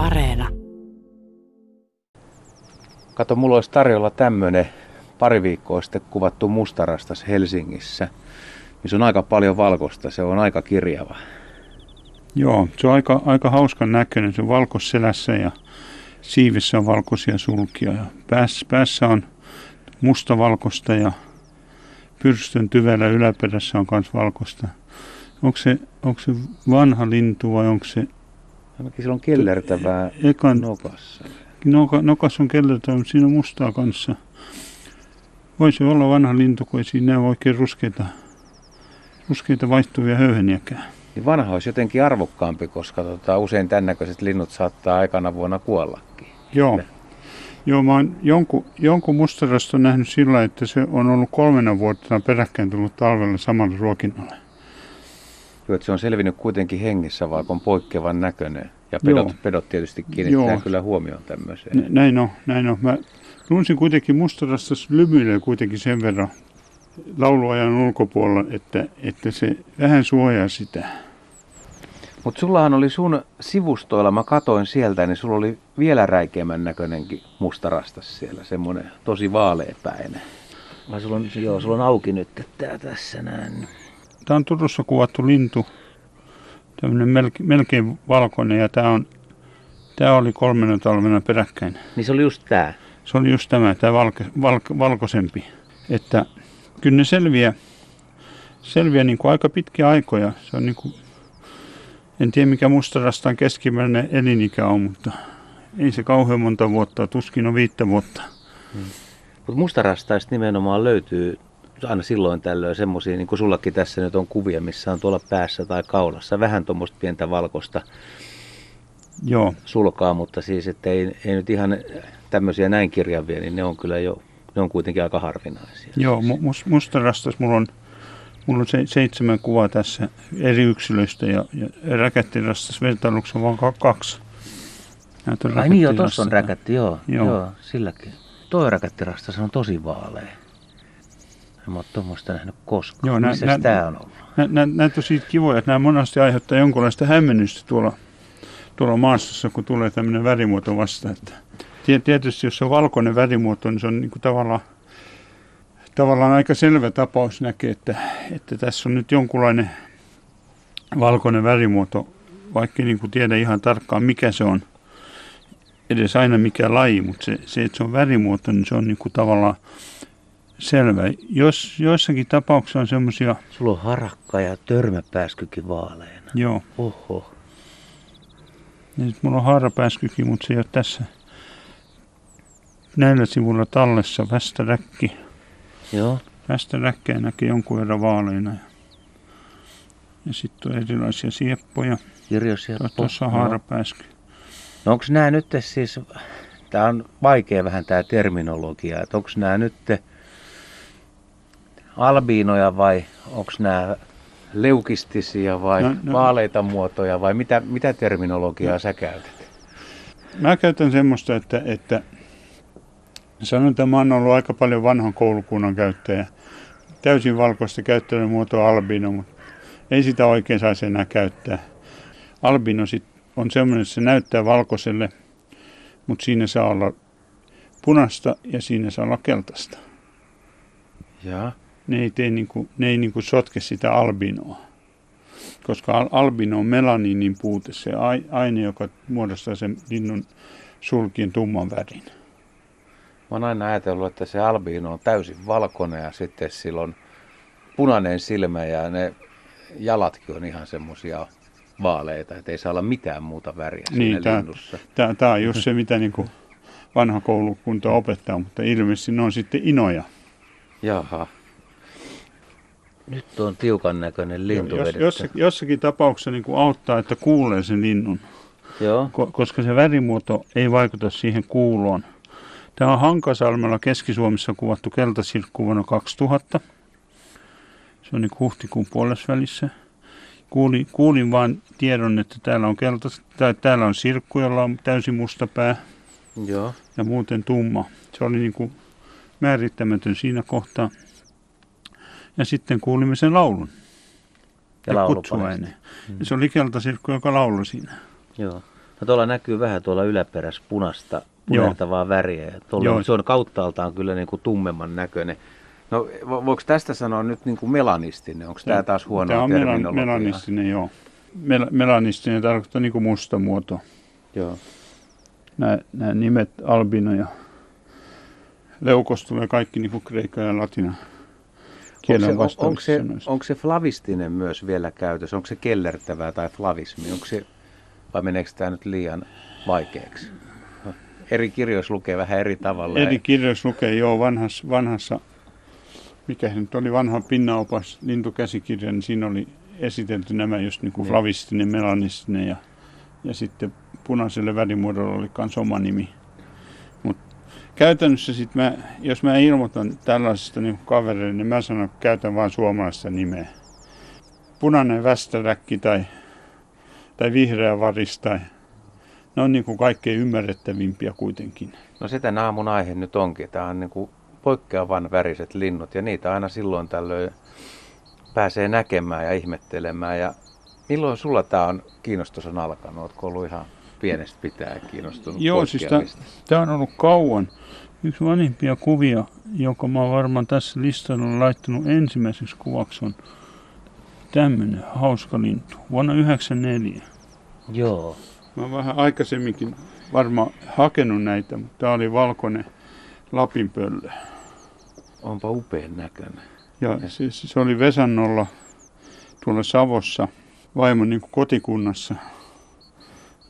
Areena. Kato, mulla olisi tarjolla tämmönen pari viikkoa sitten kuvattu mustarastas Helsingissä. Se on aika paljon valkoista, se on aika kirjava. Joo, se on aika, aika hauskan näköinen. Se on valkoselässä ja siivissä on valkoisia sulkia. Ja päässä, päässä on mustavalkoista ja pyrstön tyvellä yläperässä on myös valkoista. Onko se, onko se vanha lintu vai onko se... Ainakin sillä on kellertävää ekan, nokassa. Noka, nokas on kellertävää, mutta siinä on mustaa kanssa. Voisi olla vanha lintu, kun ei siinä ole oikein ruskeita, ruskeita vaihtuvia höyheniäkään. Niin vanha olisi jotenkin arvokkaampi, koska tota, usein tämän näköiset linnut saattaa aikana vuonna kuollakin. Joo. Joo, mä oon jonkun, jonkun mustaraston nähnyt sillä, että se on ollut kolmena vuotena peräkkäin tullut talvella samalla ruokinnalle. Joo, että se on selvinnyt kuitenkin hengissä, vaikka on poikkeavan näköinen. Ja pedot, pedot tietysti kiinnittää Joo. kyllä huomioon tämmöiseen. Näin on, näin on. Mä tunsin kuitenkin mustarastas lymyilee kuitenkin sen verran lauluajan ulkopuolella, että, että se vähän suojaa sitä. Mutta sullahan oli sun sivustoilla, mä katoin sieltä, niin sulla oli vielä räikeämmän näköinenkin mustarastas siellä, semmoinen tosi vaaleepäinen. Vai sulla on, joo, sulla on auki nyt tää tässä näin. Tämä on Turussa kuvattu lintu, tämmöinen melkein, melkein valkoinen ja tämä on Tämä oli kolmena talvena peräkkäin. Niin se oli just tämä? Se oli just tämä, tämä valke, valke, valkoisempi. Että kyllä ne selviää, selviää niin kuin aika pitkiä aikoja. Se on niin kuin en tiedä mikä mustarastan keskimääräinen elinikä on, mutta ei se kauhean monta vuotta, tuskin on viittä vuotta. Hmm. Mutta mustarastaista nimenomaan löytyy aina silloin tällöin semmoisia, niin kuin sullakin tässä nyt on kuvia, missä on tuolla päässä tai kaulassa vähän tuommoista pientä valkoista Joo. sulkaa, mutta siis että ei, ei nyt ihan tämmöisiä näin kirjavia, niin ne on kyllä jo, ne on kuitenkin aika harvinaisia. Joo, mustarastas mulla on Mulla on se, seitsemän kuvaa tässä eri yksilöistä ja, ja räkättirastas vertailuksi on vain kaksi. Ai niin joo, tuossa on räkätti, joo, joo. joo silläkin. Tuo räkättirastas on tosi vaalea. En ole tuommoista nähnyt koskaan. Joo, Missä nä, tämä on ollut? Nä, nä, näitä on siitä kivoja, että nämä monesti aiheuttaa jonkinlaista hämmennystä tuolla, tuolla maastossa, kun tulee tämmöinen värimuoto vasta. Että tietysti jos se on valkoinen värimuoto, niin se on niin kuin tavallaan tavallaan aika selvä tapaus näkee, että, että tässä on nyt jonkunlainen valkoinen värimuoto, vaikka niin kuin tiedä ihan tarkkaan mikä se on, edes aina mikä laji, mutta se, se että se on värimuoto, niin se on niin kuin tavallaan selvä. Jos joissakin tapauksissa on semmoisia... Sulla on harakka ja törmäpääskykin vaaleena. Joo. Oho. Sit mulla on haarapääskykin, mutta se ei ole tässä näillä sivulla tallessa västäräkki. Joo. Tästä räkkää näkee jonkun verran vaaleina. Ja, sitten on erilaisia sieppoja. Kirjosieppo. Tuossa on haarapääsky. No onko nämä nyt siis, tämä on vaikea vähän tämä terminologia, että onko nämä nyt albiinoja vai onko nämä leukistisia vai no, no, vaaleita muotoja vai mitä, mitä terminologiaa no, sä käytät? Mä käytän semmoista, että, että Sanon, että mä oon ollut aika paljon vanhan koulukunnan käyttäjä. Täysin valkoista käyttöön muoto albino, mutta ei sitä oikein saisi enää käyttää. Albino sit on semmoinen, että se näyttää valkoiselle, mutta siinä saa olla punasta ja siinä saa olla keltaista. Ja. Ne ei, tee niinku, ne ei niinku sotke sitä albinoa. Koska albino on melaniinin puute, se aine, joka muodostaa sen linnun sulkien tumman värin. Mä oon aina ajatellut, että se albiino on täysin valkoinen ja sitten sillä on punainen silmä ja ne jalatkin on ihan semmosia vaaleita, että ei saa olla mitään muuta väriä niin, siinä tää, linnussa. Tämä on just se, mitä niinku vanha koulukunta opettaa, mutta ilmeisesti ne on sitten inoja. Jaha. Nyt on tiukan näköinen lintu jos, jossakin, jossakin tapauksessa niin kuin auttaa, että kuulee sen linnun. Joo. koska se värimuoto ei vaikuta siihen kuuloon. Tämä on Hankasalmella Keski-Suomessa kuvattu keltasirkku vuonna 2000. Se on niin huhtikuun puolessa välissä. Kuulin, kuulin vain tiedon, että täällä on, keltas, tai täällä on sirkku, jolla on täysin musta pää Joo. ja muuten tumma. Se oli niin kuin määrittämätön siinä kohtaa. Ja sitten kuulimme sen laulun. Ja, ja kutsuaine. Mm. Ja se oli keltasirkku, joka lauloi siinä. Joo. No tuolla näkyy vähän tuolla yläperässä punasta, punertavaa väriä. Ja tuolla, se on kauttaaltaan kyllä niin kuin tummemman näköinen. No voiko tästä sanoa nyt niin kuin melanistinen? Onko tämä taas huono Tämä on melanistinen, joo. Mel- melanistinen tarkoittaa niin kuin musta muoto. Joo. Nämä, nämä nimet Albino ja Leukos tulee kaikki niin kuin kreikka ja latina kielen onko se, onko, se, onko se flavistinen myös vielä käytössä? Onko se kellertävää tai flavismi? Onko se, vai meneekö tämä nyt liian vaikeaksi? Eri kirjoissa lukee vähän eri tavalla. Eri kirjoissa lukee, joo, vanhassa, vanhassa mikä nyt oli, vanha pinnaopas lintukäsikirja, niin siinä oli esitelty nämä just niin kuin flavistinen, melanistinen ja, ja sitten punaiselle värimuodolle oli myös oma nimi. Käytännössä sit mä, jos mä ilmoitan tällaisesta niin kavereille, niin mä sanon, että käytän vain suomalaista nimeä. Punainen västäräkki tai, tai vihreä varis tai ne on niin kuin kaikkein ymmärrettävimpiä kuitenkin. No sitä aamun aihe nyt onkin. Tämä on niin kuin poikkeavan väriset linnut ja niitä aina silloin tällöin pääsee näkemään ja ihmettelemään. Ja milloin sulla tämä on kiinnostus on alkanut? Oletko ollut ihan pienestä pitää kiinnostunut Joo, siis tämä on ollut kauan. Yksi vanhimpia kuvia, jonka mä oon varmaan tässä listalla laittanut ensimmäiseksi kuvaksi on tämmöinen hauska lintu. Vuonna 1994. Joo. Mä oon vähän aikaisemminkin varmaan hakenut näitä, mutta tämä oli valkoinen lapinpöllö. Onpa upean näköinen. Ja se, se oli Vesannolla tuolla Savossa, vaimon niin kotikunnassa.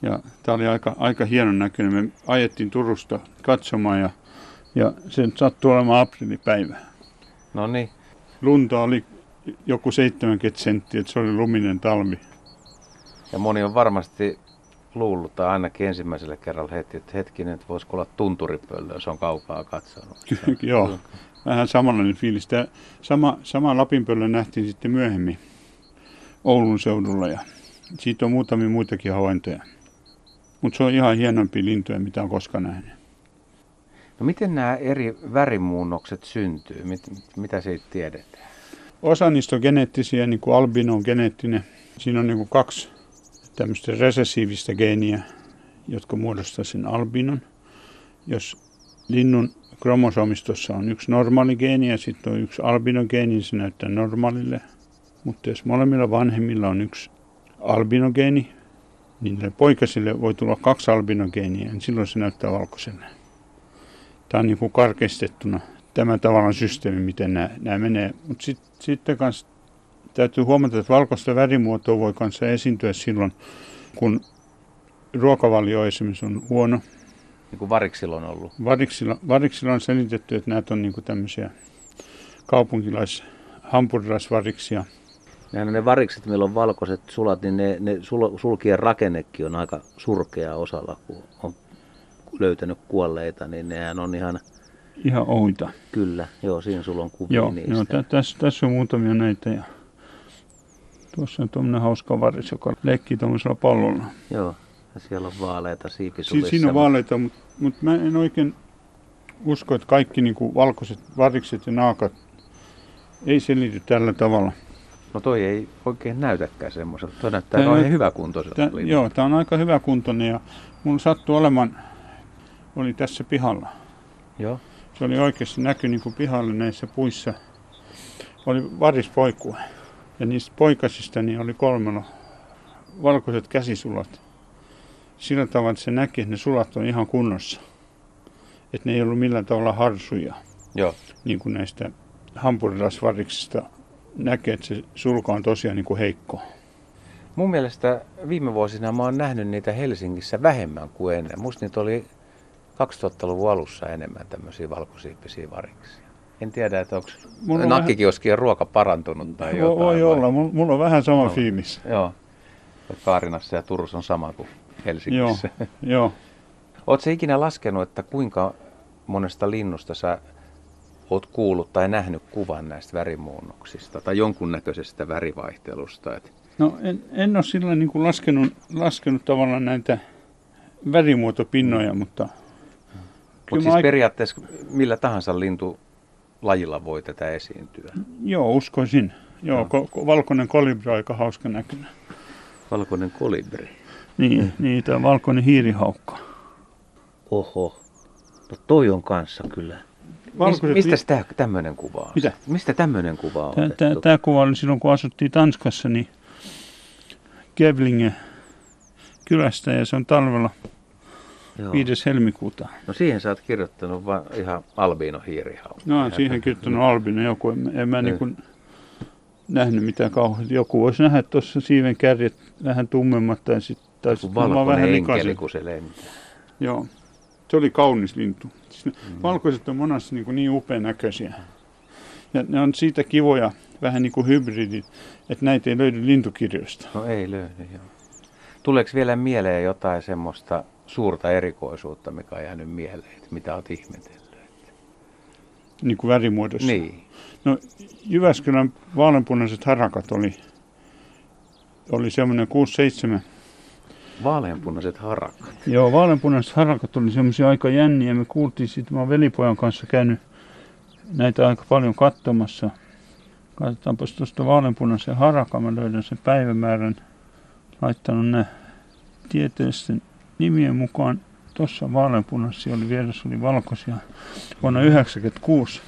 Ja tämä oli aika, aika hienon näköinen. Me ajettiin Turusta katsomaan ja, ja se sattui olemaan aprillipäivä. No niin. Lunta oli joku 70 senttiä, että se oli luminen talvi. Ja moni on varmasti luullut, tai ainakin ensimmäisellä kerralla heti, että hetkinen, että voisiko olla tunturipöllö, jos on kaukaa katsonut. Joo, vähän samanlainen fiilis. Tämä sama, sama lapinpöllö nähtiin sitten myöhemmin Oulun seudulla ja siitä on muutamia muitakin havaintoja. Mutta se on ihan hienompi lintuja, mitä on koskaan nähnyt. No miten nämä eri värimuunnokset syntyy? Mit, mitä siitä tiedetään? Osa niistä on geneettisiä, niin kuin albino on geneettinen. Siinä on niin kuin kaksi tämmöistä resessiivistä geeniä, jotka muodostaa sen albinon. Jos linnun kromosomistossa on yksi normaali geeni ja sitten on yksi albinogeeni, niin se näyttää normaalille. Mutta jos molemmilla vanhemmilla on yksi albinogeeni, niin poikasille voi tulla kaksi albinogeeniä, niin silloin se näyttää valkoiselle. Tämä on niin kuin karkeistettuna tämä tavallaan systeemi, miten nämä, nämä menee. Mutta sit, sitten kanssa täytyy huomata, että valkoista värimuotoa voi kanssa esiintyä silloin, kun ruokavalio esimerkiksi on huono. Niin kuin variksilla on ollut. Variksilla, variksilla on selitetty, että nämä on niin kuin tämmöisiä kaupunkilais hampurilaisvariksia. Nämä ne varikset, millä on valkoiset sulat, niin ne, ne sul, sulkien rakennekin on aika surkea osalla, kun on löytänyt kuolleita, niin nehän on ihan... Ihan oita. Kyllä, joo, siinä sulla on kuvia joo, niistä. Joo, tä, tässä, tässä on muutamia näitä ja Tuossa on tuommoinen hauska varis, joka leikkii tuommoisella pallolla. Joo, ja siellä on vaaleita siipisulissa. Si- siinä on vaaleita, mutta mut mä en oikein usko, että kaikki niinku valkoiset varikset ja naakat ei selity tällä tavalla. No toi ei oikein näytäkään semmoiselta. Toi näyttää tää, noin hyvä kuntoiselta. Joo, tämä on aika hyvä kuntoinen ja mulla sattui olemaan, oli tässä pihalla. Joo. Se oli oikeasti näky niin kuin pihalle näissä puissa. Oli varispoikue. Ja niistä poikasista niin oli kolmella valkoiset käsisulat. Sillä tavalla, että se näki, että ne sulat on ihan kunnossa. Että ne ei ollut millään tavalla harsuja. Joo. Niin kuin näistä hampurilaisvariksista näkee, että se sulka on tosiaan niin kuin heikko. Mun mielestä viime vuosina mä oon nähnyt niitä Helsingissä vähemmän kuin ennen. Musta niitä oli 2000-luvun alussa enemmän tämmöisiä valkosiippisiä variksia. En tiedä, että onko nakkikioskien vähän... ruoka parantunut tai jotain. Voi olla, mulla on vähän sama no, fiilis. Joo. Kaarinassa ja Turussa on sama kuin Helsingissä. Joo, joo. Oletko ikinä laskenut, että kuinka monesta linnusta sä oot kuullut tai nähnyt kuvan näistä värimuunnoksista tai jonkunnäköisestä värivaihtelusta? Et... No en, en ole sillä niin kuin laskenut, laskenut tavallaan näitä värimuotopinnoja, mutta... Mutta siis aik... periaatteessa millä tahansa lintu lajilla voi tätä esiintyä? Joo, uskoisin. Joo, no. ko- valkoinen kolibri on aika hauska näköinen. Valkoinen kolibri? Niin, niin tämä valkoinen hiirihaukka. Oho, no toi on kanssa kyllä. Valkoiset Mistä tämä tämmöinen kuva on? Mitä? Mistä tämmöinen kuva on Tämä kuva oli silloin, kun asuttiin Tanskassa, niin Kevlinge kylästä ja se on talvella Joo. 5. helmikuuta. No siihen sä oot kirjoittanut vaan ihan albino hiirihau. No on siihen kirjoittanut albino joku. En, en mä niin kuin nähnyt mitään kauheasti. Joku voisi nähdä tuossa siiven kärjet vähän tummemmat tai sitten taisi valkoinen vähän enkeli, kun se lentää. Joo. Se oli kaunis lintu. Siis mm. Valkoiset on monasti niin, niin upean näköisiä. Ja ne on siitä kivoja, vähän niin kuin hybridit, että näitä ei löydy lintukirjoista. No ei löydy, joo. Tuleeko vielä mieleen jotain semmoista suurta erikoisuutta, mikä on jäänyt mieleen, että mitä olet ihmetellyt? Niin kuin värimuodossa? Niin. No Jyväskylän vaaleanpunaiset harakat oli, oli semmoinen 6-7. Vaaleanpunaiset harakat? Joo, vaaleanpunaiset harakat oli semmoisia aika jänniä. Me kuultiin siitä, mä velipojan kanssa käynyt näitä aika paljon katsomassa. Katsotaanpas tuosta vaaleanpunaisen harakan, mä löydän sen päivämäärän. Laittanut ne tieteellisten nimien mukaan. Tuossa vaaleanpunaisia oli vieressä oli valkoisia vuonna 1996.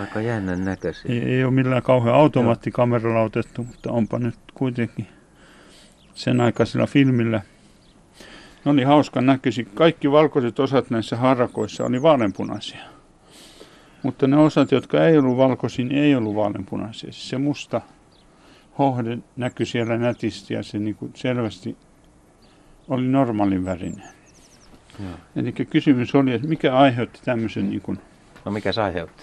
Aika jännän näköisiä. Ei, ei ole millään kauhean automaattikameralla otettu, mutta onpa nyt kuitenkin sen aikaisella filmillä. Ne oli hauska näköisiä. Kaikki valkoiset osat näissä harakoissa oli vaaleanpunaisia. Mutta ne osat, jotka ei ollut valkoisia, niin ei ollut vaaleanpunaisia. Siis se musta hohde näkyi siellä nätisti ja se niin kuin selvästi oli normaalin värinen. Eli kysymys oli, että mikä aiheutti tämmöisen... Niin kuin, no mikä se aiheutti?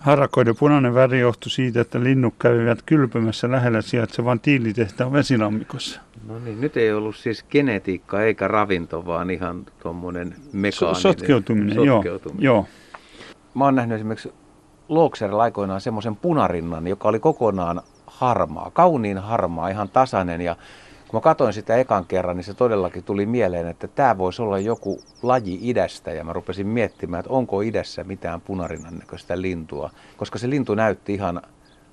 Harakoiden punainen väri johtui siitä, että linnut kävivät kylpemässä lähellä sijaitsevan tiilitehtaan vesilammikossa. No niin, nyt ei ollut siis genetiikka eikä ravinto, vaan ihan tuommoinen mekaaninen so, sotkeutuminen. sotkeutuminen. Joo, joo. Mä oon nähnyt esimerkiksi Lookserilla aikoinaan semmoisen punarinnan, joka oli kokonaan harmaa, kauniin harmaa, ihan tasainen ja kun mä katsoin sitä ekan kerran, niin se todellakin tuli mieleen, että tämä voisi olla joku laji idästä. Ja mä rupesin miettimään, että onko idässä mitään punarinnan näköistä lintua. Koska se lintu näytti ihan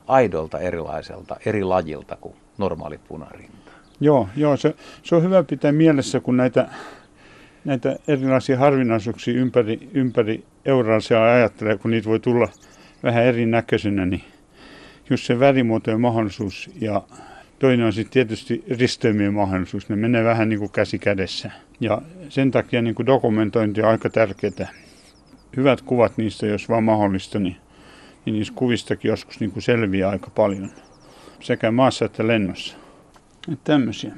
aidolta erilaiselta, eri lajilta kuin normaali punarinta. Joo, joo se, se on hyvä pitää mielessä, kun näitä, näitä erilaisia harvinaisuuksia ympäri, ympäri Euraasia ajattelee, kun niitä voi tulla vähän erinäköisenä, niin just se värimuotojen mahdollisuus ja Toinen on sitten tietysti risteymien mahdollisuus. Ne menee vähän niin kuin käsi kädessä. Ja sen takia niin kuin dokumentointi on aika tärkeää. Hyvät kuvat niistä, jos vaan mahdollista, niin, niin niistä kuvistakin joskus niin kuin selviää aika paljon. Sekä maassa että lennossa. Että tämmöisiä.